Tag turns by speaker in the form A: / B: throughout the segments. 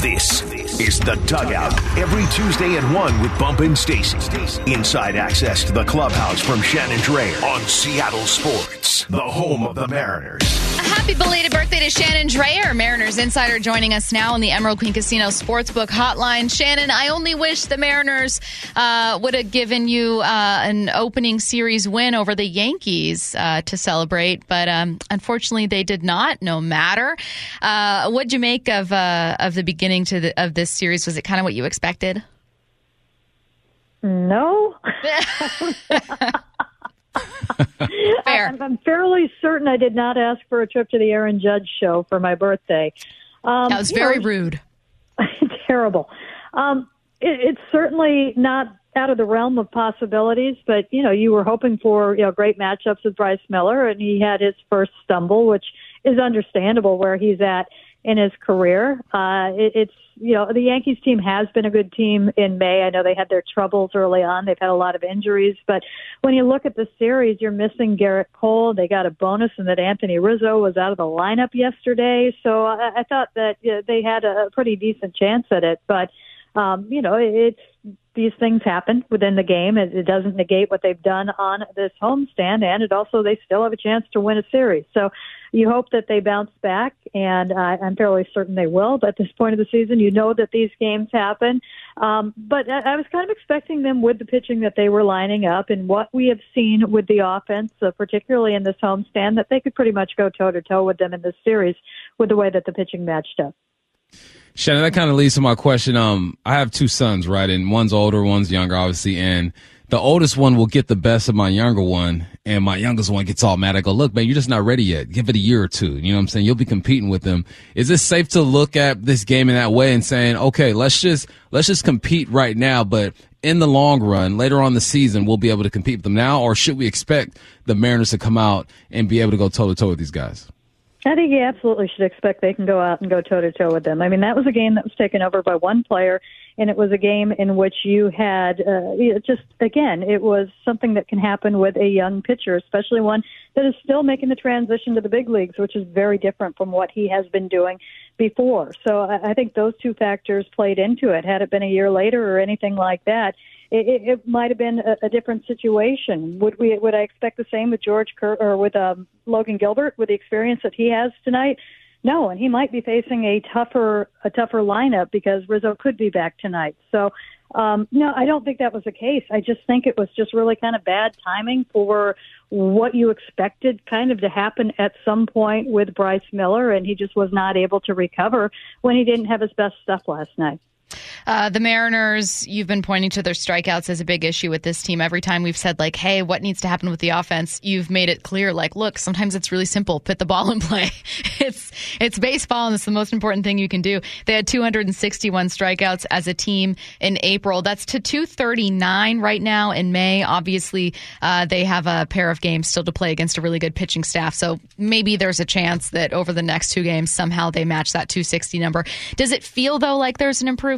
A: This is The Dugout. Every Tuesday at 1 with Bump and Stacy. Inside access to the clubhouse from Shannon Drayer on Seattle Sports, the home of the Mariners.
B: Happy belated birthday to Shannon Drayer, Mariners insider, joining us now on the Emerald Queen Casino Sportsbook Hotline. Shannon, I only wish the Mariners uh, would have given you uh, an opening series win over the Yankees uh, to celebrate, but um, unfortunately they did not. No matter. Uh, what'd you make of uh, of the beginning to the, of this series? Was it kind of what you expected?
C: No.
B: Fair.
C: I'm, I'm fairly certain I did not ask for a trip to the Aaron Judge show for my birthday. Um,
B: That was very
C: know,
B: rude.
C: terrible. Um, it, it's certainly not out of the realm of possibilities, but you know, you were hoping for you know great matchups with Bryce Miller, and he had his first stumble, which is understandable where he's at in his career. Uh, it, it's you know the Yankees team has been a good team in May. I know they had their troubles early on; they've had a lot of injuries, but when you look at the series, you're missing Gerrit Cole. They got a bonus in that Anthony Rizzo was out of the lineup yesterday, so I, I thought that you know, they had a pretty decent chance at it, but um, you know, it's these things happen within the game. It, it doesn't negate what they've done on this homestand, and it also they still have a chance to win a series. So you hope that they bounce back, and uh, I'm fairly certain they will. But at this point of the season, you know that these games happen. Um, but I, I was kind of expecting them with the pitching that they were lining up, and what we have seen with the offense, uh, particularly in this homestand, that they could pretty much go toe to toe with them in this series with the way that the pitching matched up.
D: Shannon, that kind of leads to my question. Um, I have two sons, right? And one's older, one's younger, obviously. And the oldest one will get the best of my younger one, and my youngest one gets all mad. I go, look, man, you're just not ready yet. Give it a year or two. You know what I'm saying? You'll be competing with them. Is it safe to look at this game in that way and saying, okay, let's just, let's just compete right now, but in the long run, later on the season, we'll be able to compete with them now, or should we expect the Mariners to come out and be able to go toe to toe with these guys?
C: I think you absolutely should expect they can go out and go toe to toe with them. I mean, that was a game that was taken over by one player, and it was a game in which you had uh, just again, it was something that can happen with a young pitcher, especially one that is still making the transition to the big leagues, which is very different from what he has been doing before. So I, I think those two factors played into it. Had it been a year later or anything like that, it, it, it might have been a, a different situation. Would we? Would I expect the same with George Kirby or with um, Logan Gilbert with the experience that he has tonight? No, and he might be facing a tougher a tougher lineup because Rizzo could be back tonight. So, um, no, I don't think that was the case. I just think it was just really kind of bad timing for what you expected kind of to happen at some point with Bryce Miller, and he just was not able to recover when he didn't have his best stuff last night.
B: Uh, the Mariners, you've been pointing to their strikeouts as a big issue with this team. Every time we've said, like, hey, what needs to happen with the offense, you've made it clear, like, look, sometimes it's really simple. Put the ball in play. it's it's baseball, and it's the most important thing you can do. They had 261 strikeouts as a team in April. That's to 239 right now in May. Obviously, uh, they have a pair of games still to play against a really good pitching staff. So maybe there's a chance that over the next two games, somehow they match that 260 number. Does it feel, though, like there's an improvement?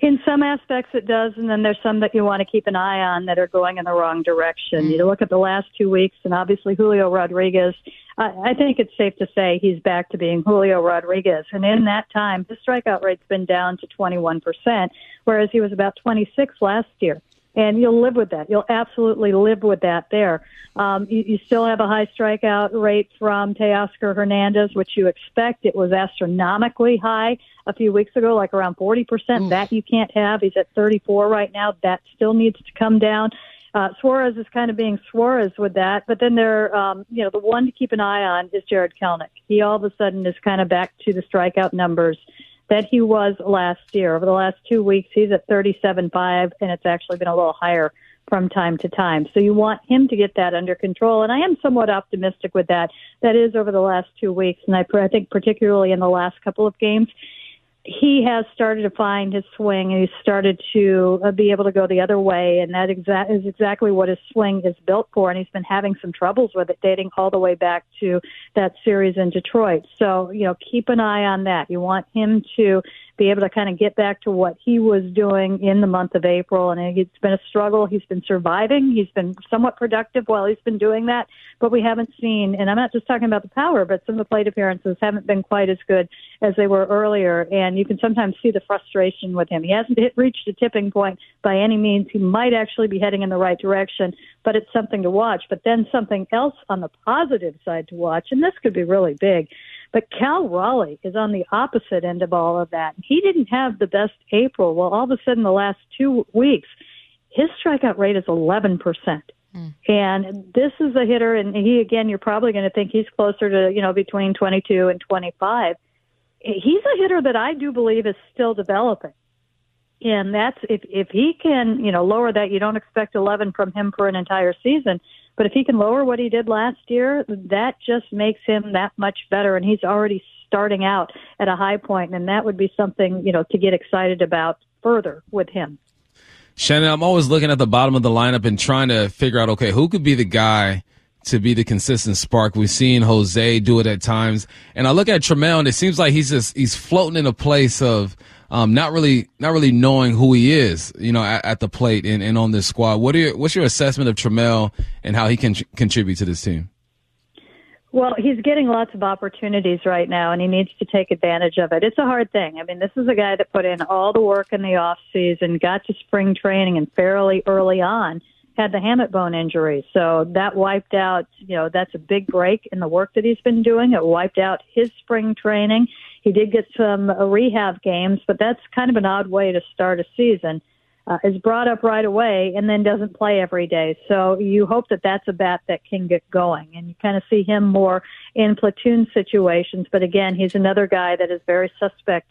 C: In some aspects, it does, and then there's some that you want to keep an eye on that are going in the wrong direction. You mm. look at the last two weeks, and obviously Julio Rodriguez. I, I think it's safe to say he's back to being Julio Rodriguez, and in that time, his strikeout rate's been down to 21 percent, whereas he was about 26 last year and you'll live with that. You'll absolutely live with that there. Um, you, you still have a high strikeout rate from Teoscar Hernandez, which you expect. It was astronomically high a few weeks ago, like around 40%. That you can't have. He's at 34 right now. That still needs to come down. Uh, Suarez is kind of being Suarez with that, but then there, um, you know, the one to keep an eye on is Jarred Kelenic. He all of a sudden is kind of back to the strikeout numbers that he was last year. Over the last two weeks, he's at 37.5, and it's actually been a little higher from time to time. So you want him to get that under control, and I am somewhat optimistic with that. That is over the last two weeks, and I, I think particularly in the last couple of games, he has started to find his swing and he's started to uh, be able to go the other way. And that exa- is exactly what his swing is built for. And he's been having some troubles with it dating all the way back to that series in Detroit. So you know keep an eye on that. You want him to be able to kind of get back to what he was doing in the month of April. And it's been a struggle. He's been surviving. He's been somewhat productive while he's been doing that, but we haven't seen, and I'm not just talking about the power, but some of the plate appearances haven't been quite as good as they were earlier. And you can sometimes see the frustration with him. He hasn't hit, reached a tipping point by any means. He might actually be heading in the right direction, but it's something to watch. But then something else on the positive side to watch, and this could be really big. But Cal Raleigh is on the opposite end of all of that. He didn't have the best April. Well, all of a sudden, the last two weeks, his strikeout rate is 11%. Mm. And this is a hitter, and he, again, you're probably going to think he's closer to, you know, between 22 and 25. He's a hitter that I do believe is still developing. And that's if if he can, you know, lower that, you don't expect 11 from him for an entire season. But if he can lower what he did last year, that just makes him that much better. And he's already starting out at a high point, and that would be something you know to get excited about further with him.
D: Shannon, I'm always looking at the bottom of the lineup and trying to figure out, okay, who could be the guy to be the consistent spark. We've seen Jose do it at times, and I look at Trammell, and it seems like he's just he's floating in a place of um, not really not really knowing who he is, you know, at, at the plate and, and, on this squad. What your, what's your assessment of Trammell and how he can contribute to this team?
C: Well, he's getting lots of opportunities right now, and he needs to take advantage of it. It's a hard thing. I mean, this is a guy that put in all the work in the off season, got to spring training, and fairly early on had the hamate bone injury. So that wiped out. You know, that's a big break in the work that he's been doing. It wiped out his spring training. He did get some uh, rehab games, but that's kind of an odd way to start a season. Uh, is brought up right away and then doesn't play every day. So you hope that that's a bat that can get going. And you kind of see him more in platoon situations. But again, he's another guy that is very suspect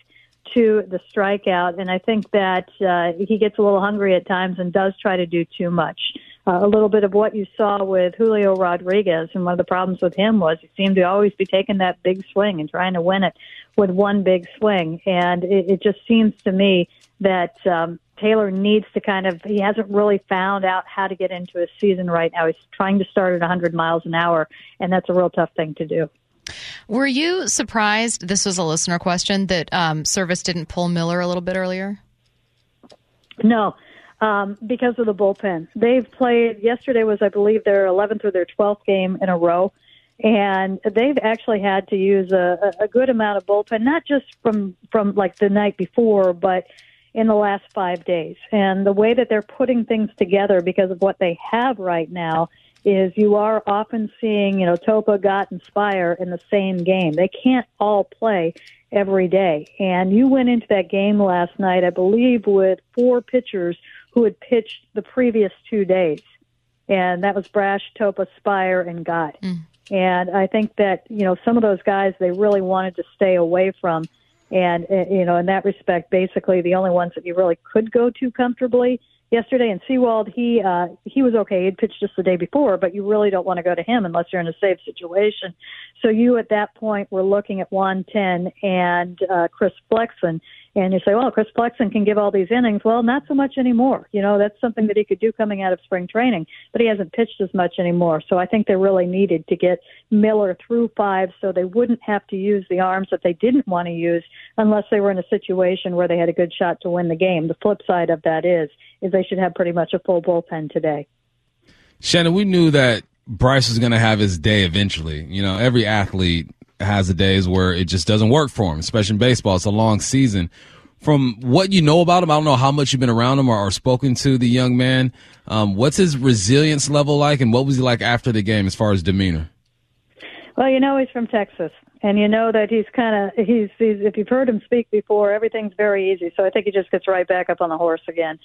C: to the strikeout. And I think that uh, he gets a little hungry at times and does try to do too much uh, a little bit of what you saw with Julio Rodriguez. And one of the problems with him was he seemed to always be taking that big swing and trying to win it with one big swing. And it, it just seems to me that um, Taylor needs to kind of, he hasn't really found out how to get into a season right now. He's trying to start at 100 miles an hour, and that's a real tough thing to do.
B: Were you surprised? This was a listener question that um, Servais didn't pull Miller a little bit earlier.
C: No, um, because of the bullpen. They've played, yesterday was, I believe, their 11th or their 12th game in a row. And they've actually had to use a, a good amount of bullpen, not just from, from like the night before, but in the last five days. And the way that they're putting things together because of what they have right now is you are often seeing, you know, Topa, Gott, and Speier in the same game. They can't all play every day. And you went into that game last night, I believe, with four pitchers who had pitched the previous two days. And that was Brash, Topa, Speier, and Gott. Mm. And I think that, you know, some of those guys they really wanted to stay away from. And, uh, you know, in that respect, basically the only ones that you really could go to comfortably yesterday. And Sewald, he uh, he was okay. He'd pitched just the day before, but you really don't want to go to him unless you're in a safe situation. So you at that point were looking at Juan Then and uh, Chris Flexen, and you say, well, Chris Flexen can give all these innings. Well, not so much anymore. You know, that's something that he could do coming out of spring training, but he hasn't pitched as much anymore. So I think they really needed to get Miller through five so they wouldn't have to use the arms that they didn't want to use unless they were in a situation where they had a good shot to win the game. The flip side of that is, is they should have pretty much a full bullpen today.
D: Shannon, we knew that Bryce was going to have his day eventually. You know, every athlete has the days where it just doesn't work for him, especially in baseball. It's a long season. From what you know about him, I don't know how much you've been around him or, or spoken to the young man. Um, what's his resilience level like, and what was he like after the game as far as demeanor?
C: Well, you know he's from Texas, and you know that he's kind of he's, he's if you've heard him speak before, everything's very easy. So I think he just gets right back up on the horse again.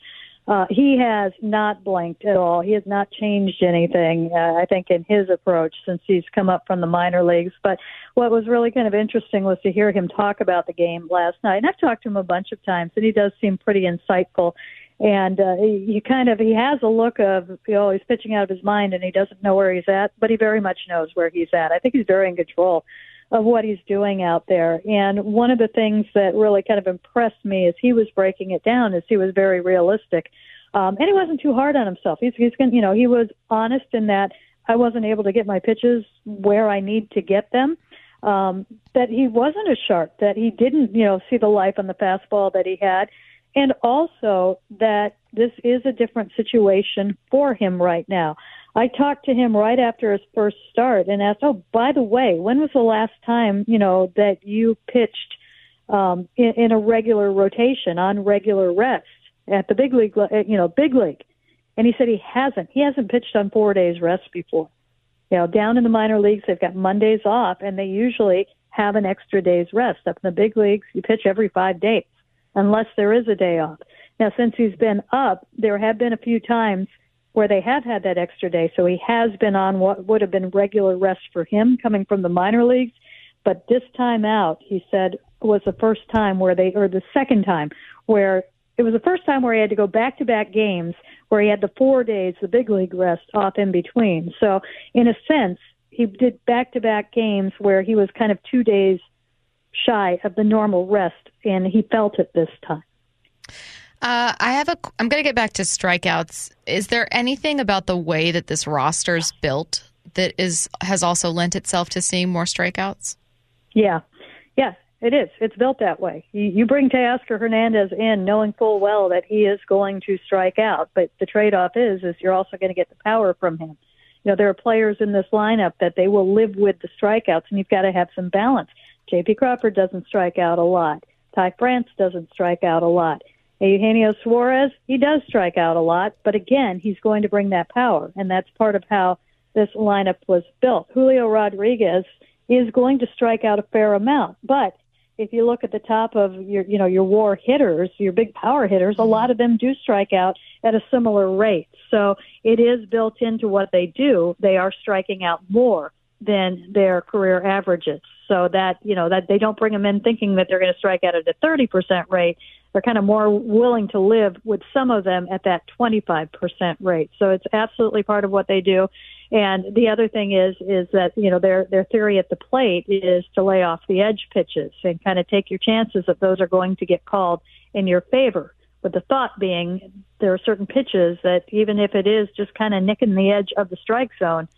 C: Uh, he has not blinked at all. He has not changed anything, uh, I think, in his approach since he's come up from the minor leagues. But what was really kind of interesting was to hear him talk about the game last night. And I've talked to him a bunch of times, and he does seem pretty insightful. And uh, he, he kind of he has a look of you know he's pitching out of his mind and he doesn't know where he's at, but he very much knows where he's at. I think he's very in control of what he's doing out there. And one of the things that really kind of impressed me as he was breaking it down is he was very realistic. Um, and he wasn't too hard on himself. He's, he's going, you know, he was honest in that I wasn't able to get my pitches where I need to get them. um, that he wasn't as sharp, that he didn't, you know, see the life on the fastball that he had, and also that this is a different situation for him right now. I talked to him right after his first start and asked, "Oh, by the way, when was the last time you know that you pitched um, in, in a regular rotation on regular rest at the big league, you know, big league?" And he said he hasn't. He hasn't pitched on four days rest before. You know, down in the minor leagues, they've got Mondays off, and they usually have an extra day's rest. Up in the big leagues, you pitch every five days, unless there is a day off. Now, since he's been up, there have been a few times where they have had that extra day. So he has been on what would have been regular rest for him coming from the minor leagues. But this time out, he said, was the first time where they, or the second time where it was the first time where he had to go back to back games where he had the four days, the big league rest off in between. So in a sense, he did back to back games where he was kind of two days shy of the normal rest, and he felt it this time.
B: Uh, I have a. I'm going to get back to strikeouts. Is there anything about the way that this roster is built that is has also lent itself to seeing more strikeouts?
C: Yeah, yeah, it is. It's built that way. You, you bring Teoscar Hernandez in, knowing full well that he is going to strike out, but the trade-off is is you're also going to get the power from him. You know, there are players in this lineup that they will live with the strikeouts, and you've got to have some balance. J.P. Crawford doesn't strike out a lot. Ty France doesn't strike out a lot. Eugenio Suarez, he does strike out a lot, but again, he's going to bring that power, and that's part of how this lineup was built. Julio Rodriguez is going to strike out a fair amount, but if you look at the top of your, you know, your war hitters, your big power hitters, a mm-hmm. lot of them do strike out at a similar rate. So it is built into what they do. They are striking out more than their career averages. So that, you know, that they don't bring them in thinking that they're going to strike out at a 30% rate they're kind of more willing to live with some of them at that 25% rate. So it's absolutely part of what they do. And the other thing is is that you know their their theory at the plate is to lay off the edge pitches and kind of take your chances that those are going to get called in your favor. But the thought being there are certain pitches that even if it is just kind of nicking the edge of the strike zone,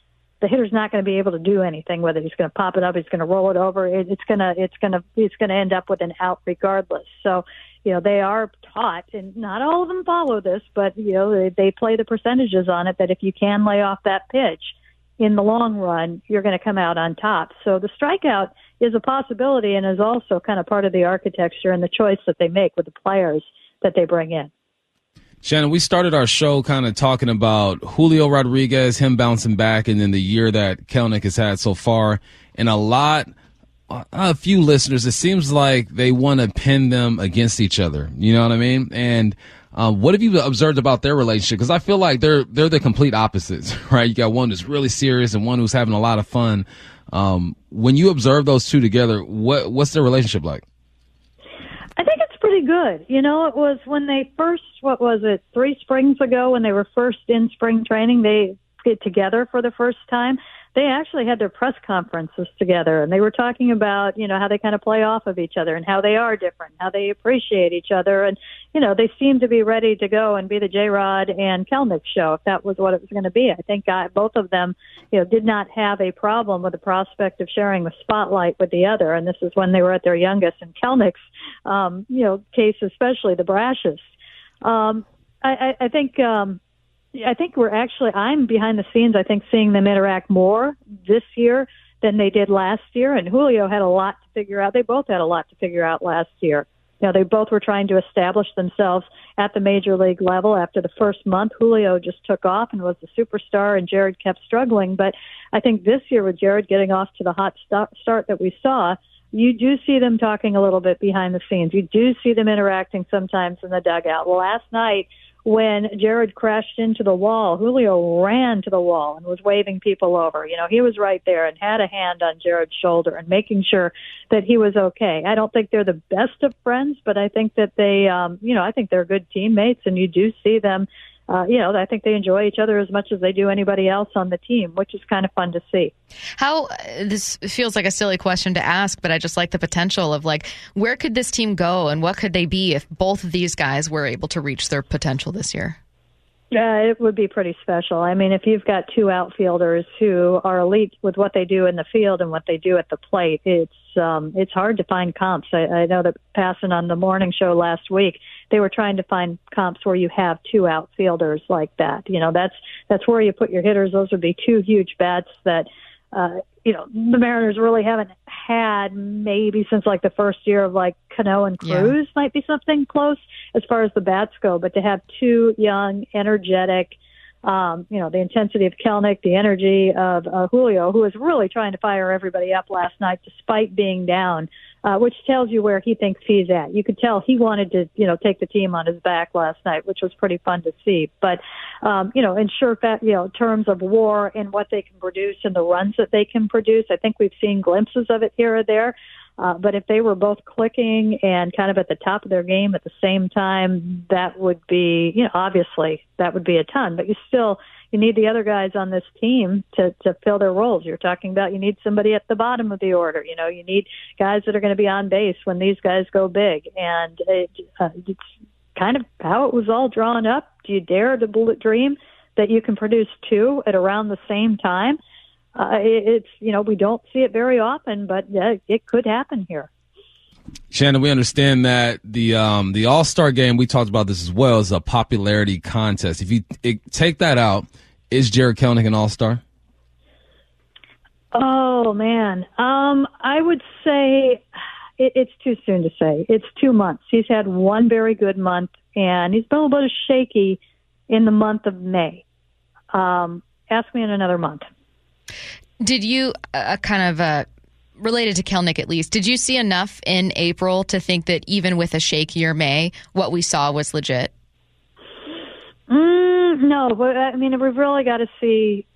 C: the hitter's not going to be able to do anything it. He's going to pop it up. He's going to roll it over. It, it's going to it's going to it's going to end up with an out regardless. So you know they are taught, and not all of them follow this, but you know they, they play the percentages on it that if you can lay off that pitch in the long run, you're going to come out on top. So the strikeout is a possibility and is also kind of part of the architecture and the choice that they make with the players that they bring in.
D: Shannon, we started our show kind of talking about Julio Rodriguez, him bouncing back, and then the year that Kelenic has had so far. And a lot, a few listeners, it seems like they want to pin them against each other. You know what I mean? And um, what have you observed about their relationship? Because I feel like they're they're the complete opposites, right? You got one who's really serious and one who's having a lot of fun. Um, when you observe those two together, what what's their relationship like?
C: Good. You know, it was when they first, what was it, three springs ago when they were first in spring training, they get together for the first time they actually had their press conferences together and they were talking about, you know, how they kind of play off of each other and how they are different, how they appreciate each other. And, you know, they seem to be ready to go and be the J Rod and Kelenic show if that was what it was going to be. I think I, both of them, you know, did not have a problem with the prospect of sharing the spotlight with the other. And this is when they were at their youngest and Kelenic's, um, you know, case, especially the brashest. Um, I, I, I think, um, I think we're actually I'm behind the scenes. I think seeing them interact more this year than they did last year. And Julio had a lot to figure out. They both had a lot to figure out last year. You know, they both were trying to establish themselves at the major league level. After the first month, Julio just took off and was the superstar, and Jarred kept struggling. But I think this year, with Jarred getting off to the hot start that we saw, you do see them talking a little bit behind the scenes. You do see them interacting sometimes in the dugout. Last night, when Jarred crashed into the wall, Julio ran to the wall and was waving people over. You know, he was right there and had a hand on Jarred's shoulder and making sure that he was okay. I don't think they're the best of friends, but I think that they, um, you know, I think they're good teammates, and you do see them uh, you know, I think they enjoy each other as much as they do anybody else on the team, which is kind of fun to see.
B: How uh, this feels like a silly question to ask, but I just like the potential of like, where could this team go and what could they be if both of these guys were able to reach their potential this year?
C: Yeah, it would be pretty special. I mean, if you've got two outfielders who are elite with what they do in the field and what they do at the plate, it's um, it's hard to find comps. I, I know that passing on the morning show last week, they were trying to find comps where you have two outfielders like that. You know, that's that's where you put your hitters. Those would be two huge bats that uh, you know, the Mariners really haven't had maybe since like the first year of like Cano and Cruz yeah. might be something close as far as the bats go. But to have two young, energetic, um, you know, the intensity of Kelenic, the energy of uh, Julio, who was really trying to fire everybody up last night despite being down uh, which tells you where he thinks he's at. You could tell he wanted to, you know, take the team on his back last night, which was pretty fun to see. But, um, you know, in sure fact, you know, terms of war and what they can produce and the runs that they can produce, I think we've seen glimpses of it here or there. Uh, but if they were both clicking and kind of at the top of their game at the same time, that would be, you know, obviously that would be a ton. But you still, you need the other guys on this team to to fill their roles. You're talking about you need somebody at the bottom of the order. You know, you need guys that are going to be on base when these guys go big, and it, uh, it's kind of how it was all drawn up. Do you dare to bullet dream that you can produce two at around the same time? Uh, it's you know we don't see it very often, but uh, it could happen here.
D: Shannon, we understand that the um, the All Star game. We talked about this as well is a popularity contest. If you it, take that out, is Jarred Kelenic an All Star?
C: Oh man, um, I would say it, it's too soon to say. It's two months. He's had one very good month, and he's been a little bit shaky in the month of May. Um, ask me in another month.
B: Did you uh, kind of uh, related to Kelenic at least, did you see enough in April to think that even with a shakier May, what we saw was legit?
C: Mm, no, but I mean, we've really got to see.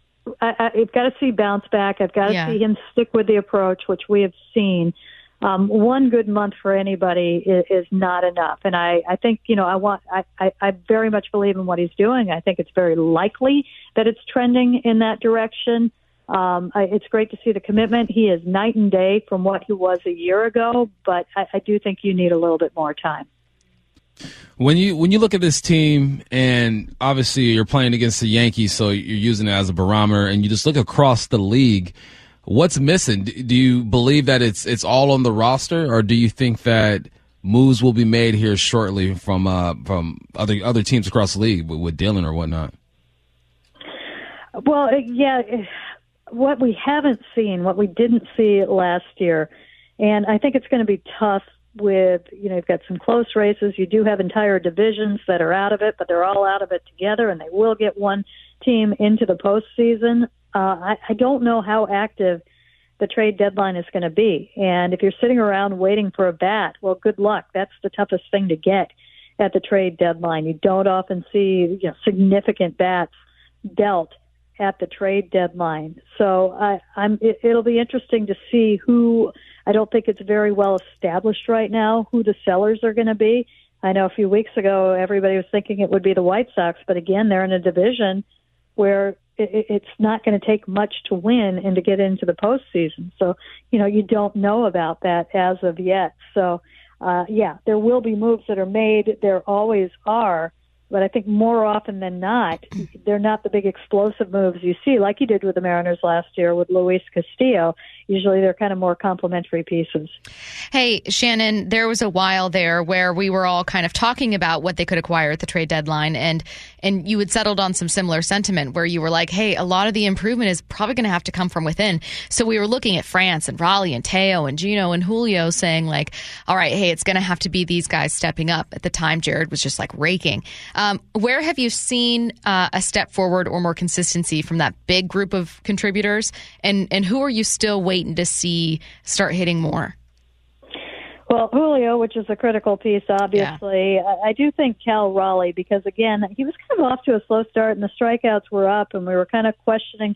C: I, I've got to see bounce back. I've got to yeah. see him stick with the approach, which we have seen. Um, one good month for anybody is, is not enough, and I, I think you know I want I, I, I very much believe in what he's doing. I think it's very likely that it's trending in that direction. Um, I, it's great to see the commitment. He is night and day from what he was a year ago, but I, I do think you need a little bit more time.
D: When you when you look at this team, and obviously you're playing against the Yankees, so you're using it as a barometer, and you just look across the league, what's missing? Do you believe that it's it's all on the roster, or do you think that moves will be made here shortly from uh, from other other teams across the league with, with Dylan or whatnot?
C: Well, yeah, what we haven't seen, what we didn't see last year, and I think it's going to be tough with you know you've got some close races. You do have entire divisions that are out of it, but they're all out of it together, and they will get one team into the postseason. Uh, I, I don't know how active the trade deadline is going to be, and if you're sitting around waiting for a bat, well, good luck. That's the toughest thing to get at the trade deadline. You don't often see you know significant bats dealt at the trade deadline. So I, I'm, it, it'll be interesting to see who. I don't think it's very well established right now who the sellers are going to be. I know a few weeks ago everybody was thinking it would be the White Sox, but again, they're in a division where it, it's not going to take much to win and to get into the postseason. So you know you don't know about that as of yet. So uh, yeah, there will be moves that are made. There always are but I think more often than not, they're not the big explosive moves you see, like you did with the Mariners last year with Luis Castillo. Usually they're kind of more complementary pieces.
B: Hey, Shannon, there was a while there where we were all kind of talking about what they could acquire at the trade deadline, and and you had settled on some similar sentiment where you were like, hey, a lot of the improvement is probably going to have to come from within. So we were looking at France and Raleigh and Teo and Gino and Julio saying like, all right, hey, it's going to have to be these guys stepping up. At the time, Jarred was just like raking. Where have you seen uh, a step forward or more consistency from that big group of contributors? And and who are you still waiting to see start hitting more?
C: Well, Julio, which is a critical piece, obviously. Yeah. I, I do think Cal Raleigh, because again, he was kind of off to a slow start, and the strikeouts were up, and we were kind of questioning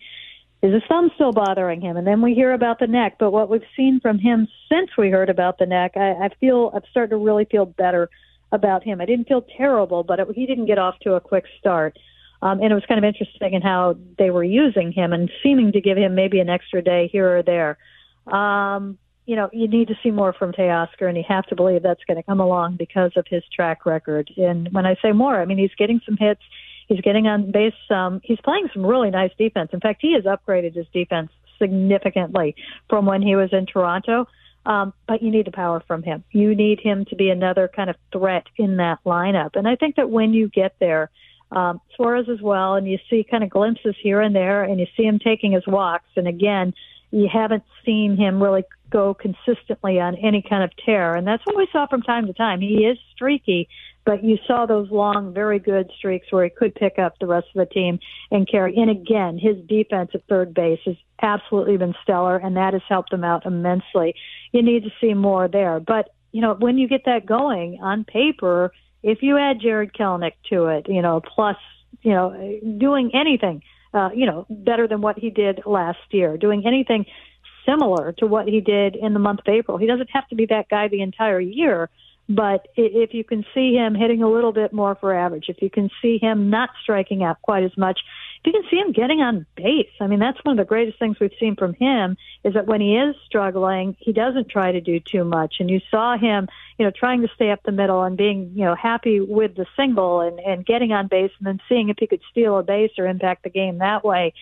C: is his thumb still bothering him? And then we hear about the neck. But what we've seen from him since we heard about the neck, I, I feel I've started to really feel better about him. I didn't feel terrible, but it, he didn't get off to a quick start. Um, and it was kind of interesting in how they were using him and seeming to give him maybe an extra day here or there. Um, you know, you need to see more from Teoscar, and you have to believe that's going to come along because of his track record. And when I say more, I mean he's getting some hits, He's getting on base some. He's playing some really nice defense. In fact, he has upgraded his defense significantly from when he was in Toronto. Um, but you need the power from him. You need him to be another kind of threat in that lineup. And I think that when you get there, um, Suarez as well, and you see kind of glimpses here and there, and you see him taking his walks. And again, you haven't seen him really go consistently on any kind of tear. And that's what we saw from time to time. He is streaky, but you saw those long, very good streaks where he could pick up the rest of the team and carry. And again, his defense at third base has absolutely been stellar, and that has helped him out immensely. You need to see more there. But, you know, when you get that going on paper, if you add Jarred Kelenic to it, you know, plus, you know, doing anything, uh, you know, better than what he did last year, doing anything similar to what he did in the month of April. He doesn't have to be that guy the entire year, but if you can see him hitting a little bit more for average, if you can see him not striking out quite as much, if you can see him getting on base, I mean, that's one of the greatest things we've seen from him is that when he is struggling, he doesn't try to do too much. And you saw him, you know, trying to stay up the middle and being, you know, happy with the single and, and getting on base and then seeing if he could steal a base or impact the game that way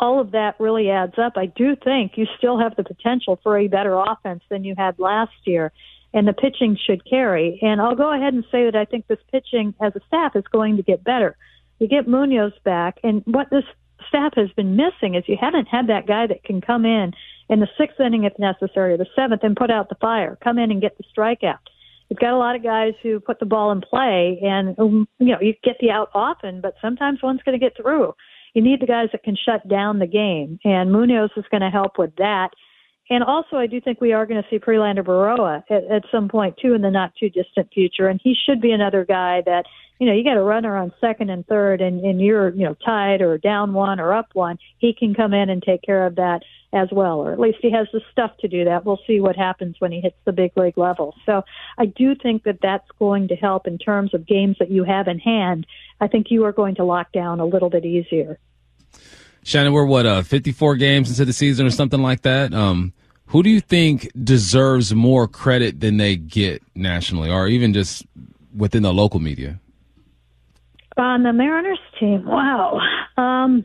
C: all of that really adds up. I do think you still have the potential for a better offense than you had last year and the pitching should carry. And I'll go ahead and say that I think this pitching as a staff is going to get better. You get Munoz back, and what this staff has been missing is you haven't had that guy that can come in in the sixth inning if necessary, or the seventh, and put out the fire, come in and get the strikeout. You've got a lot of guys who put the ball in play, and um, you know you get the out often, but sometimes one's going to get through. You need the guys that can shut down the game, and Munoz is going to help with that. And also, I do think we are going to see Prelander Berroa at, at some point too in the not too distant future. And he should be another guy that, you know, you got a runner on second and third, and, and you're, you know, tied or down one or up one. He can come in and take care of that as well, or at least he has the stuff to do that. We'll see what happens when he hits the big league level. So I do think that that's going to help in terms of games that you have in hand. I think you are going to lock down a little bit easier.
D: Shannon, we're what, uh, 54 games into the season or something like that. Um, who do you think deserves more credit than they get nationally or even just within the local media?
C: On the Mariners team, wow. Um,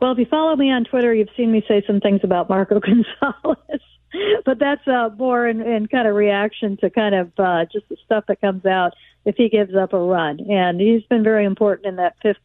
C: well, if you follow me on Twitter, you've seen me say some things about Marco Gonzalez, but that's uh, more in, in kind of reaction to kind of uh, just the stuff that comes out if he gives up a run. And he's been very important in that fifth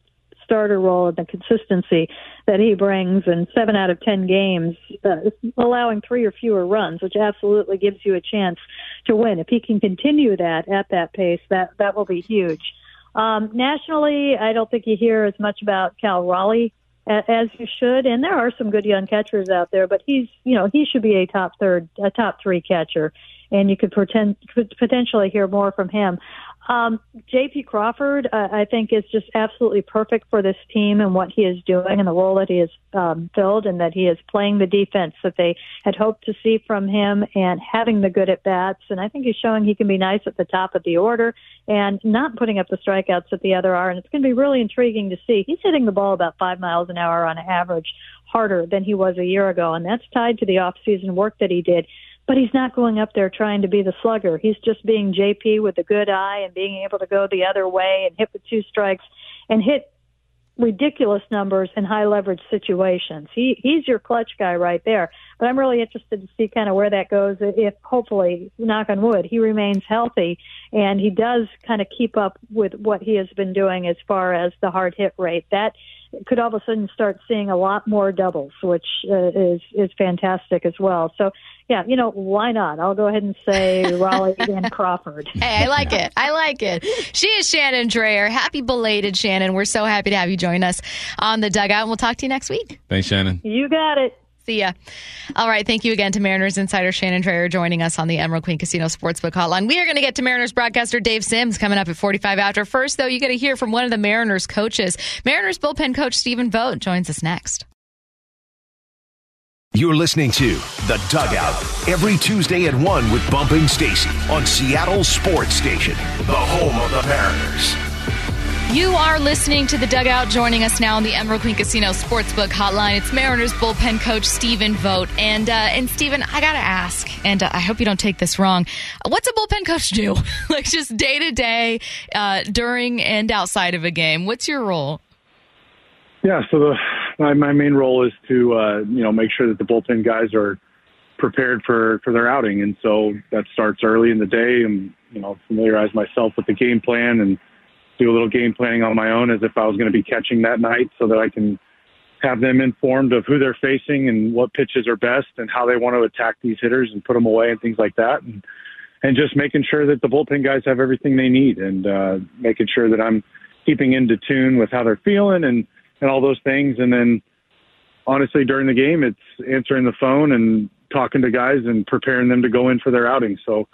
C: starter role and the consistency that he brings in seven out of ten games, uh, allowing three or fewer runs, which absolutely gives you a chance to win. If he can continue that at that pace, that that will be huge. Um, nationally, I don't think you hear as much about Cal Raleigh as you should, and there are some good young catchers out there, but he's you know he should be a top third, a top three catcher, and you could pretend could potentially hear more from him. Um, J.P. Crawford, uh, I think, is just absolutely perfect for this team and what he is doing and the role that he has um, filled, and that he is playing the defense that they had hoped to see from him and having the good at bats. And I think he's showing he can be nice at the top of the order and not putting up the strikeouts that the other are. And it's going to be really intriguing to see. He's hitting the ball about five miles an hour on average harder than he was a year ago, and that's tied to the off-season work that he did but he's not going up there trying to be the slugger. He's just being JP with a good eye and being able to go the other way and hit with two strikes and hit ridiculous numbers in high leverage situations. He he's your clutch guy right there. But I'm really interested to see kind of where that goes if hopefully knock on wood he remains healthy and he does kind of keep up with what he has been doing as far as the hard hit rate. That could all of a sudden start seeing a lot more doubles, which uh, is is fantastic as well. So yeah, you know, why not? I'll go ahead and say Raleigh and Crawford.
B: Hey, I like it. I like it. She is Shannon Drayer. Happy belated, Shannon. We're so happy to have you join us on the dugout, and we'll talk to you next week.
D: Thanks, Shannon.
C: You got it.
B: See ya. All right. Thank you again to Mariners insider Shannon Drayer joining us on the Emerald Queen Casino Sportsbook Hotline. We are going to get to Mariners broadcaster Dave Sims coming up at 45 after. First, though, you get to hear from one of the Mariners coaches. Mariners bullpen coach Stephen Vogt joins us next.
A: You're listening to The Dugout every Tuesday at 1 with Bumpin' Stacy on Seattle Sports Station, the home of the Mariners.
B: You are listening to the dugout. Joining us now on the Emerald Queen Casino Sportsbook Hotline, it's Mariners bullpen coach Stephen Vogt. And uh, and Stephen, I gotta ask, and uh, I hope you don't take this wrong. What's a bullpen coach do? like just day to day, uh, during and outside of a game. What's your role?
E: Yeah, so the, my my main role is to uh, you know make sure that the bullpen guys are prepared for for their outing, and so that starts early in the day, and you know familiarize myself with the game plan and do a little game planning on my own as if I was going to be catching that night so that I can have them informed of who they're facing and what pitches are best and how they want to attack these hitters and put them away and things like that. And, and just making sure that the bullpen guys have everything they need and uh, making sure that I'm keeping into tune with how they're feeling and, and all those things. And then honestly, during the game, it's answering the phone and talking to guys and preparing them to go in for their outing. So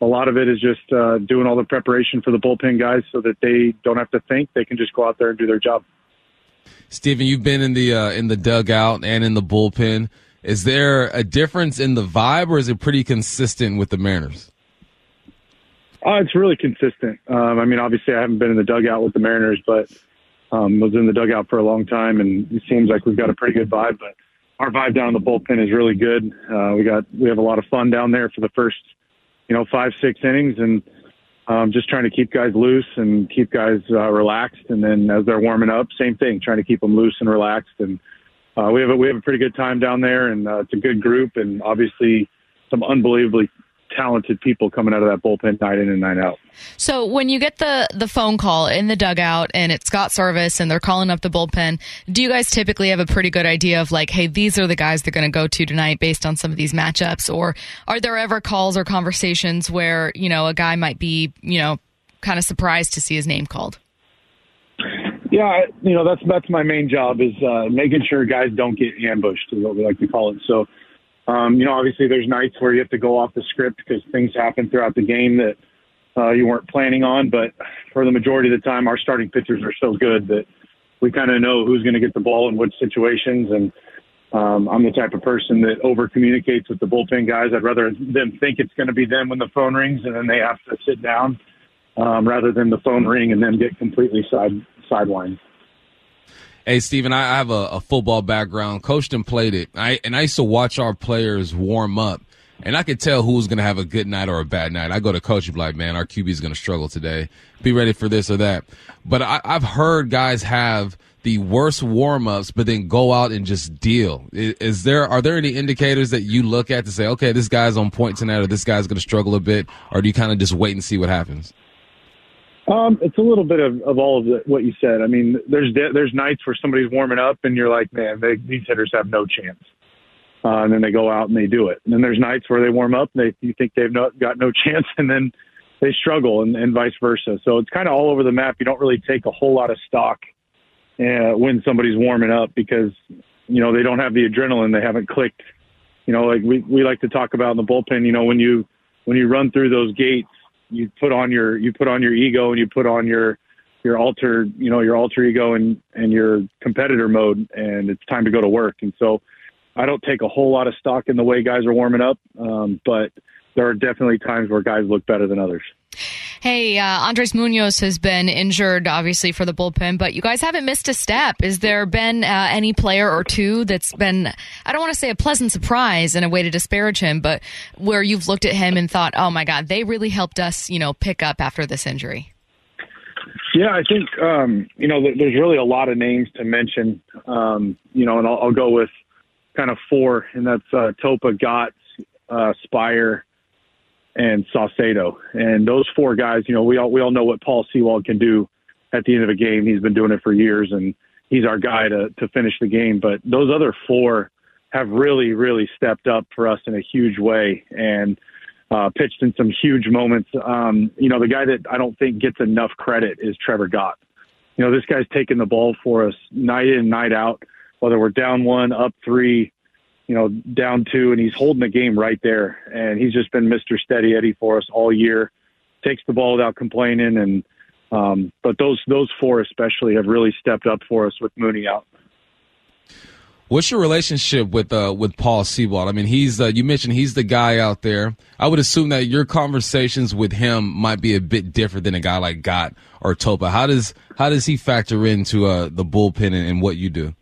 E: a lot of it is just uh, doing all the preparation for the bullpen guys so that they don't have to think; they can just go out there and do their job.
D: Stephen, you've been in the uh, in the dugout and in the bullpen. Is there a difference in the vibe, or is it pretty consistent with the Mariners?
E: Uh, it's really consistent. Um, I mean, obviously, I haven't been in the dugout with the Mariners, but um, was in the dugout for a long time, and it seems like we've got a pretty good vibe. But our vibe down in the bullpen is really good. Uh, we got we have a lot of fun down there for the first you know, five, six innings and um, just trying to keep guys loose and keep guys uh, relaxed. And then as they're warming up, same thing, trying to keep them loose and relaxed. And uh, we have a, we have a pretty good time down there, and uh, it's a good group, and obviously some unbelievably talented people coming out of that bullpen night in and night out.
B: So when you get the the phone call in the dugout and it's got service and they're calling up the bullpen, do you guys typically have a pretty good idea of like, hey, these are the guys they're going to go to tonight based on some of these matchups, or are there ever calls or conversations where you know a guy might be you know kind of surprised to see his name called?
E: Yeah, you know that's that's my main job is uh, making sure guys don't get ambushed, is what we like to call it. So um, you know, obviously there's nights where you have to go off the script because things happen throughout the game that uh, you weren't planning on. But for the majority of the time, our starting pitchers are so good that we kind of know who's going to get the ball in which situations. And um, I'm the type of person that over communicates with the bullpen guys. I'd rather them think it's going to be them when the phone rings and then they have to sit down um, rather than the phone ring and then get completely side sidelined.
D: Hey, Stephen, I have a, a, football background, coached and played it. I, and I used to watch our players warm up, and I could tell who was going to have a good night or a bad night. I go to coach and be like, man, our QB is going to struggle today. Be ready for this or that. But I, I've heard guys have the worst warm ups, but then go out and just deal. Is, is, there are there any indicators that you look at to say, okay, this guy's on point tonight, or this guy's going to struggle a bit, or do you kind of just wait and see what happens?
E: Um, it's a little bit of, of all of the, what you said. I mean, there's there's nights where somebody's warming up and you're like, man, they, these hitters have no chance. Uh, and then they go out and they do it. And then there's nights where they warm up and they you think they've no, got no chance, and then they struggle, and, and vice versa. So it's kind of all over the map. You don't really take a whole lot of stock uh, when somebody's warming up because you know they don't have the adrenaline, they haven't clicked. You know, like we we like to talk about in the bullpen. You know, when you when you run through those gates you put on your you put on your ego and you put on your your alter you know your alter ego and and your competitor mode and it's time to go to work. And so i don't take a whole lot of stock in the way guys are warming up um, but there are definitely times where guys look better than others
B: Hey, uh, Andres Munoz has been injured, obviously, for the bullpen, but you guys haven't missed a step. Is there been uh, any player or two that's been, I don't want to say a pleasant surprise in a way to disparage him, but where you've looked at him and thought, oh my God, they really helped us, you know, pick up after this injury?
E: Yeah, I think, um, you know, there's really a lot of names to mention, um, you know, and I'll, I'll, go with kind of four, and that's uh, Topa, Gotts, uh, Speier, and Saucedo. And those four guys, you know, we all we all know what Paul Sewald can do at the end of a game. He's been doing it for years, and he's our guy to to finish the game. But those other four have really, really stepped up for us in a huge way and uh, pitched in some huge moments. Um, you know, the guy that I don't think gets enough credit is Trevor Gott. You know, this guy's taking the ball for us night in, night out, whether we're down one, up three, you know, down two, and he's holding the game right there. And he's just been Mr. Steady Eddie for us all year. Takes the ball without complaining, and um, but those those four especially have really stepped up for us with Mooney out.
D: What's your relationship with uh, with Paul Sewald? I mean, he's uh, you mentioned he's the guy out there. I would assume that your conversations with him might be a bit different than a guy like Gott or Topa. How does how does he factor into uh, the bullpen and, and what you do?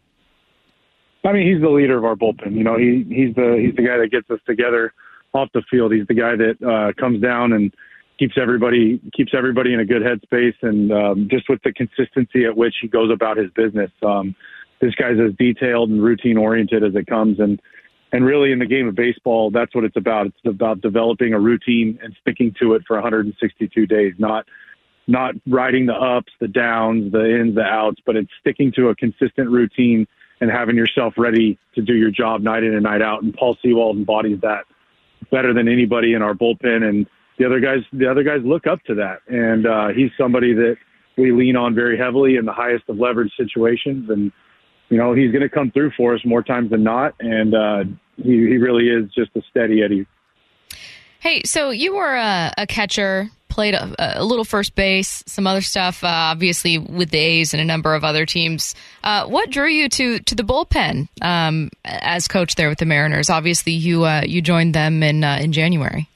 E: I mean, he's the leader of our bullpen. You know, he he's the he's the guy that gets us together off the field. He's the guy that uh, comes down and keeps everybody keeps everybody in a good headspace, and um, just with the consistency at which he goes about his business. Um, this guy's as detailed and routine oriented as it comes, and and really in the game of baseball, that's what it's about. It's about developing a routine and sticking to it for 162 days, not not riding the ups, the downs, the ins, the outs, but it's sticking to a consistent routine and having yourself ready to do your job night in and night out. And Paul Sewald embodies that better than anybody in our bullpen. And the other guys, the other guys look up to that. And uh, he's somebody that we lean on very heavily in the highest of leverage situations. And you know, he's going to come through for us more times than not. And uh, he, he really is just a steady Eddie.
B: Hey, so you were a, a catcher, played a, a, little first base, some other stuff, uh, obviously with the A's and a number of other teams. Uh, what drew you to to the bullpen um, as coach there with the Mariners? Obviously, you uh, you joined them in uh, in January.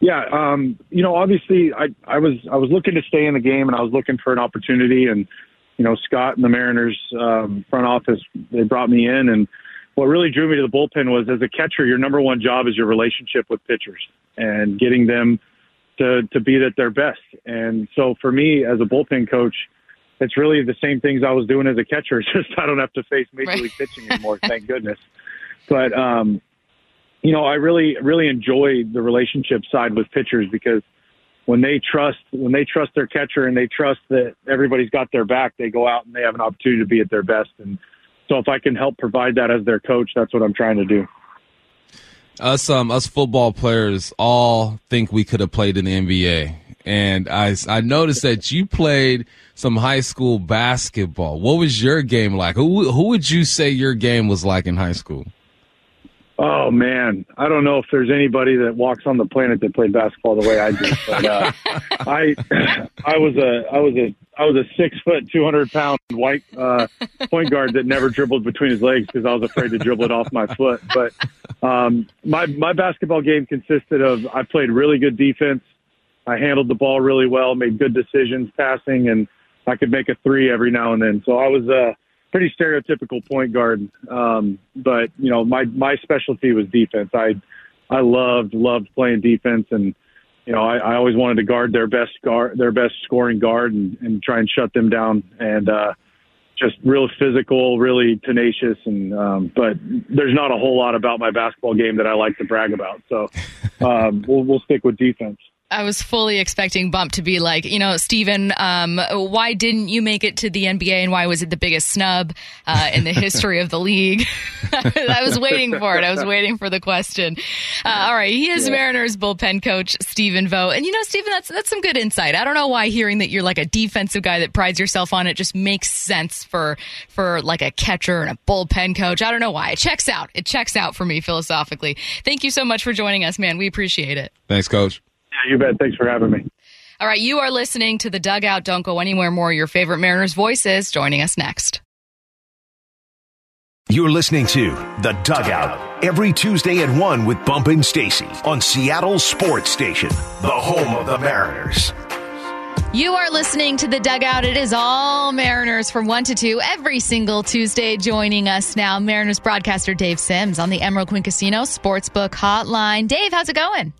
E: Yeah, um, you know, obviously, I I was I was looking to stay in the game, and I was looking for an opportunity, and you know, Scott and the Mariners um, front office, they brought me in. And what really drew me to the bullpen was as a catcher, your number one job is your relationship with pitchers and getting them to, to be at their best. And so for me as a bullpen coach, it's really the same things I was doing as a catcher. It's just I don't have to face major right. league pitching anymore, thank goodness. But um, you know, I really really enjoy the relationship side with pitchers because when they trust when they trust their catcher and they trust that everybody's got their back, they go out and they have an opportunity to be at their best. And so, if I can help provide that as their coach, that's what I'm trying to do.
D: Us, um, us football players all think we could have played in the NBA, and I, I noticed that you played some high school basketball. What was your game like? Who, who would you say your game was like in high school?
E: Oh man, I don't know if there's anybody that walks on the planet that played basketball the way I do. But uh, I, I was a, I was a, I was a six foot, two hundred pound white uh, point guard that never dribbled between his legs because I was afraid to dribble it off my foot. But um, my my basketball game consisted of I played really good defense. I handled the ball really well, made good decisions passing, and I could make a three every now and then. So I was uh, pretty stereotypical point guard. Um, but you know, my my specialty was defense. I I loved loved playing defense, and you know, I, I always wanted to guard their best guard, their best scoring guard, and, and try and shut them down. And uh, just real physical, really tenacious, and um, but there's not a whole lot about my basketball game that I like to brag about. So um, we'll we'll stick with defense.
B: I was fully expecting Bump to be like, you know, Stephen, um, why didn't you make it to the NBA and why was it the biggest snub uh, in the history of the league? I was waiting for it. I was waiting for the question. Uh, all right, he is yeah. Mariners bullpen coach Stephen Vogt, and you know, Stephen, that's that's some good insight. I don't know why hearing that you're like a defensive guy that prides yourself on it just makes sense for for like a catcher and a bullpen coach. I don't know why. It checks out. It checks out for me philosophically. Thank you so much for joining us, man. We appreciate it.
D: Thanks, Coach.
E: Yeah, you bet. Thanks for having me.
B: All right, you are listening to the Dugout. Don't go anywhere more. Your favorite Mariners voices joining us next.
A: You're listening to The Dugout every Tuesday at 1 with Bump and Stacy on Seattle Sports Station, the home of the Mariners.
B: You are listening to The Dugout. It is all Mariners from 1 to 2 every single Tuesday. Joining us now, Mariners broadcaster Dave Sims on the Emerald Queen Casino Sportsbook Hotline. Dave, how's it going?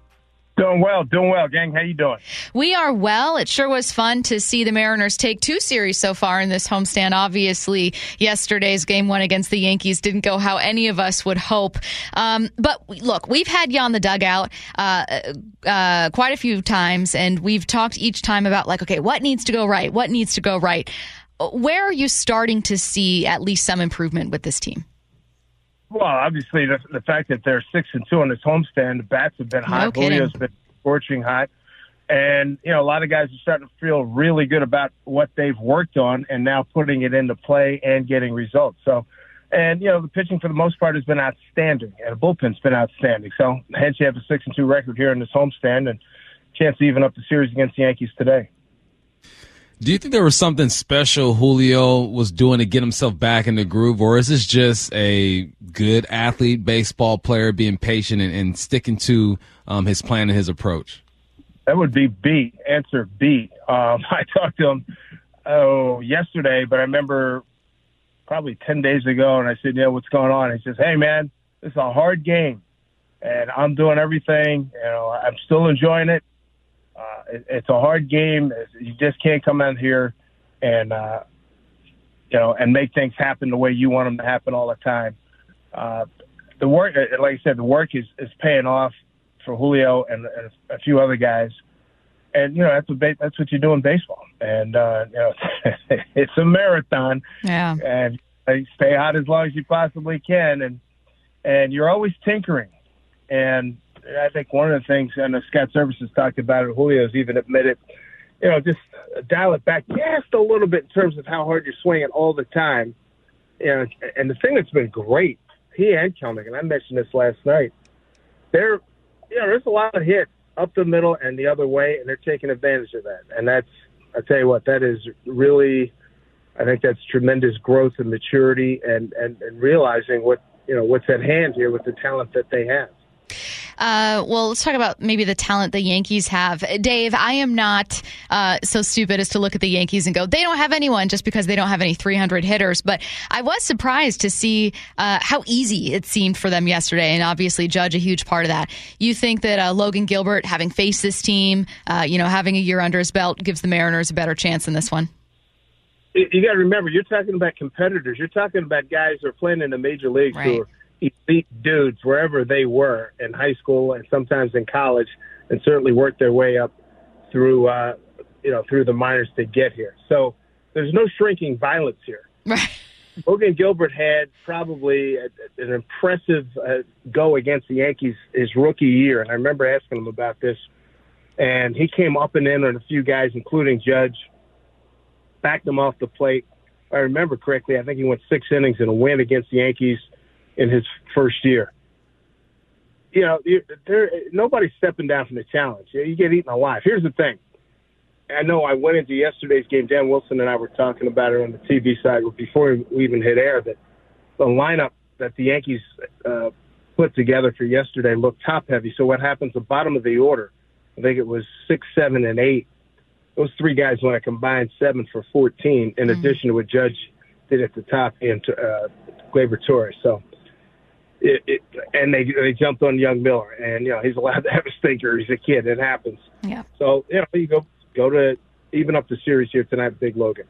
F: Doing well, doing well, gang. How you doing?
B: We are well. It sure was fun to see the Mariners take two series so far in this homestand. Obviously, yesterday's game one against the Yankees didn't go how any of us would hope. Um, but look, we've had you on the dugout uh, uh, quite a few times, and we've talked each time about like, okay, what needs to go right? What needs to go right? Where are you starting to see at least some improvement with this team?
F: Well, obviously, the, the fact that they're six and two on this homestand, the bats have been hot. No Julio's been scorching hot. And, you know, a lot of guys are starting to feel really good about what they've worked on and now putting it into play and getting results. So, and, you know, the pitching for the most part has been outstanding and the bullpen's been outstanding. So, hence you have a six and two record here in this homestand and chance to even up the series against the Yankees today.
D: Do you think there was something special Julio was doing to get himself back in the groove, or is this just a good athlete, baseball player being patient and, and sticking to um, his plan and his approach?
F: That would be B. Answer B. Um, I talked to him oh yesterday, but I remember probably ten days ago, and I said, "Yeah, what's going on?" He says, "Hey, man, this is a hard game, and I'm doing everything. You know, I'm still enjoying it. Uh, it, it's a hard game. You just can't come out here and uh, you know and make things happen the way you want them to happen all the time. Uh, the work, uh, like I said, the work is is paying off for Julio and, and a few other guys. And you know that's what that's what you do in baseball, and uh, you know it's a marathon.
B: Yeah.
F: And you stay hot as long as you possibly can, and and you're always tinkering. And I think one of the things, and the Scott Servais talked about it, Julio's even admitted, you know, just dial it back just a little bit in terms of how hard you're swinging all the time. And, and the thing that's been great, he and Kelenic, and I mentioned this last night, they're, you know, there's a lot of hits up the middle and the other way, and they're taking advantage of that. And that's, I tell you what, that is really, I think that's tremendous growth and maturity and, and, and realizing what, you know, what's at hand here with the talent that they have.
B: Uh, well, let's talk about maybe the talent the Yankees have. Dave, I am not uh, so stupid as to look at the Yankees and go, they don't have anyone just because they don't have any 300 hitters. But I was surprised to see uh, how easy it seemed for them yesterday, and obviously Judge a huge part of that. You think that uh, Logan Gilbert, having faced this team, uh, you know, having a year under his belt, gives the Mariners a better chance in this one?
F: You got to remember, you're talking about competitors. You're talking about guys who are playing in the major leagues
B: right.
F: who are elite dudes wherever they were in high school and sometimes in college, and certainly worked their way up through uh, you know through the minors to get here. So there's no shrinking violence here.
B: Right.
F: Logan Gilbert had probably a, an impressive uh, go against the Yankees his rookie year, and I remember asking him about this. And he came up and in on a few guys, including Judge, backed them off the plate. If I remember correctly, I think he went six innings in a win against the Yankees in his first year. You know, there nobody's stepping down from the challenge. You get eaten alive. Here's the thing. I know I went into yesterday's game. Dan Wilson and I were talking about it on the TV side before we even hit air. That the lineup that the Yankees uh, put together for yesterday looked top heavy. So what happens? The bottom of the order, I think it was six, seven, and eight. Those three guys want to combine seven for 14, in mm-hmm. addition to what Judge did at the top and uh, Gleyber Torres. So it, it, and they they jumped on young Miller, and you know he's allowed to have a stinker. He's a kid. It happens.
B: Yeah.
F: So you know you go go to even up the series here tonight, Big Logan.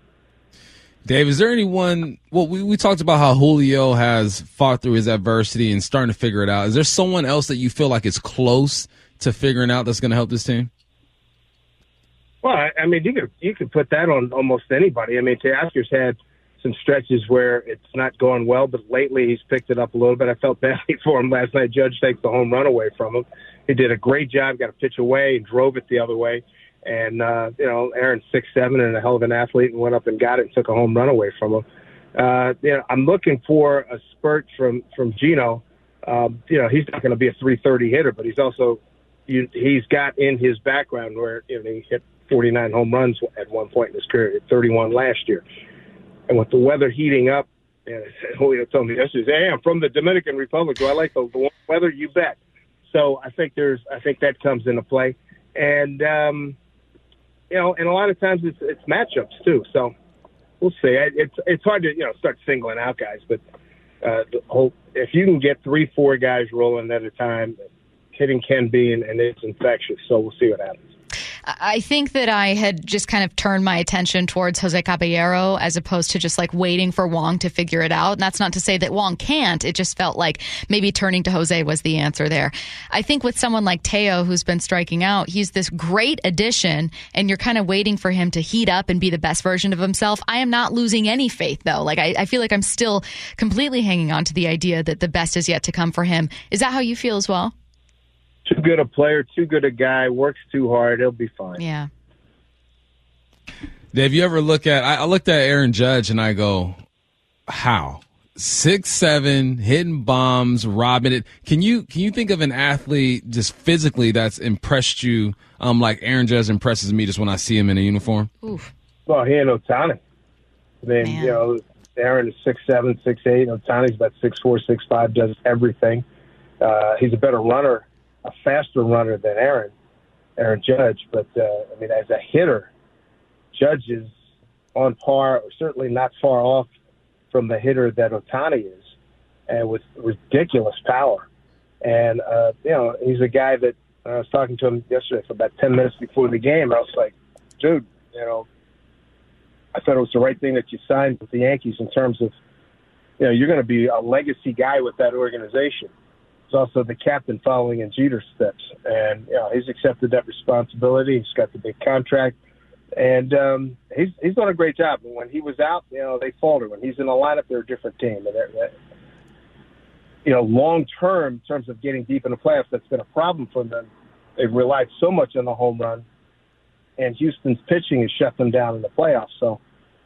D: Dave, is there anyone? Well, we, we talked about how Julio has fought through his adversity and starting to figure it out. Is there someone else that you feel like is close to figuring out that's going to help this team?
F: Well, I, I mean, you could you could put that on almost anybody. I mean, Teoscar's had some stretches where it's not going well, but lately he's picked it up a little bit. I felt badly for him last night. Judge takes the home run away from him. He did a great job, got a pitch away and drove it the other way. And, uh, you know, Aaron's six seven and a hell of an athlete and went up and got it and took a home run away from him. Uh, you know, I'm looking for a spurt from, from Geno. Um, you know, he's not going to be a 330 hitter, but he's also, you, he's got in his background where, you know, he hit 49 home runs at one point in his career, 31 last year. And with the weather heating up, and Julio told me yesterday, "Hey, I'm from the Dominican Republic. Do I like the, the weather? You bet." So I think there's, I think that comes into play, and um, you know, and a lot of times it's it's matchups too. So we'll see. It's it's hard to you know start singling out guys, but uh, the whole if you can get three, four guys rolling at a time, hitting can be, and, and it's infectious. So we'll see what happens.
B: I think that I had just kind of turned my attention towards Jose Caballero as opposed to just like waiting for Wong to figure it out. And that's not to say that Wong can't. It just felt like maybe turning to Jose was the answer there. I think with someone like Teo who's been striking out, he's this great addition and you're kind of waiting for him to heat up and be the best version of himself. I am not losing any faith though. Like I, I feel like I'm still completely hanging on to the idea that the best is yet to come for him. Is that how you feel as well?
F: Too good a player, too good a guy, works too hard. He'll be fine.
B: Yeah.
D: Dave, you ever look at? I, I looked at Aaron Judge and I go, how? Six seven, hitting bombs, robbing it. Can you can you think of an athlete just physically that's impressed you, um, like Aaron Judge impresses me just when I see him in a uniform?
B: Oof.
F: Well, he and Ohtani. I mean, Man. you know, Aaron is six seven, six eight. Ohtani's about six four, six five. Does everything. Uh, he's a better runner, a faster runner than Aaron, Aaron Judge. But uh, I mean, as a hitter, Judge is on par, or certainly not far off from the hitter that Ohtani is, and with ridiculous power. And uh, you know, he's a guy that I was talking to him yesterday for about ten minutes before the game. I was like, dude, you know, I thought it was the right thing that you signed with the Yankees in terms of, you know, you're going to be a legacy guy with that organization. He's also the captain following in Jeter's steps, and you know, he's accepted that responsibility. He's got the big contract, and um, he's he's done a great job. And when he was out, you know, they faltered. When he's in the lineup, they're a different team. And they're, you know, long term in terms of getting deep in the playoffs, that's been a problem for them. They've relied so much on the home run and Houston's pitching has shut them down in the playoffs. So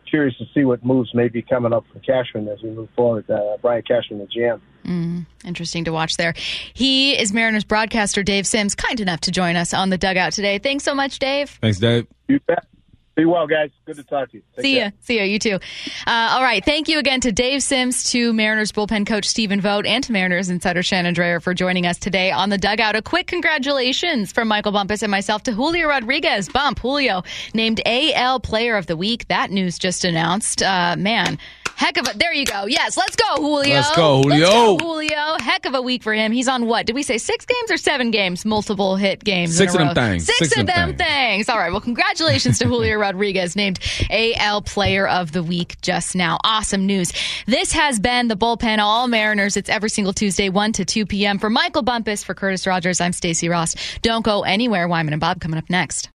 F: curious to see what moves may be coming up from Cashman as we move forward. Uh, Brian Cashman, the GM.
B: Mm, interesting to watch there. He is Mariners broadcaster Dave Sims, kind enough to join us on the dugout today. Thanks so much, Dave.
D: Thanks, Dave.
F: You bet. Be well, guys. Good to talk to you.
B: Take See care. ya. See ya. You too. Uh, all right. Thank you again to Dave Sims, to Mariners bullpen coach Stephen Vogt, and to Mariners insider Shannon Drayer for joining us today on the dugout. A quick congratulations from Michael Bumpus and myself to Julio Rodriguez. Bump Julio named AL Player of the Week. That news just announced. Uh, man. Heck of a there you go. Yes, let's go, Julio.
D: Let's go, Julio.
B: Let's go, Julio. Heck of a week for him. He's on what? Did we say six games or seven games? Multiple hit games.
D: Six of them things.
B: Six, six of them things. things. All right. Well, congratulations to Julio Rodriguez, named AL Player of the Week just now. Awesome news. This has been the bullpen all Mariners. It's every single Tuesday, one to two p.m. For Michael Bumpus, for Curtis Rogers, I'm Stacy Ross. Don't go anywhere. Wyman and Bob coming up next.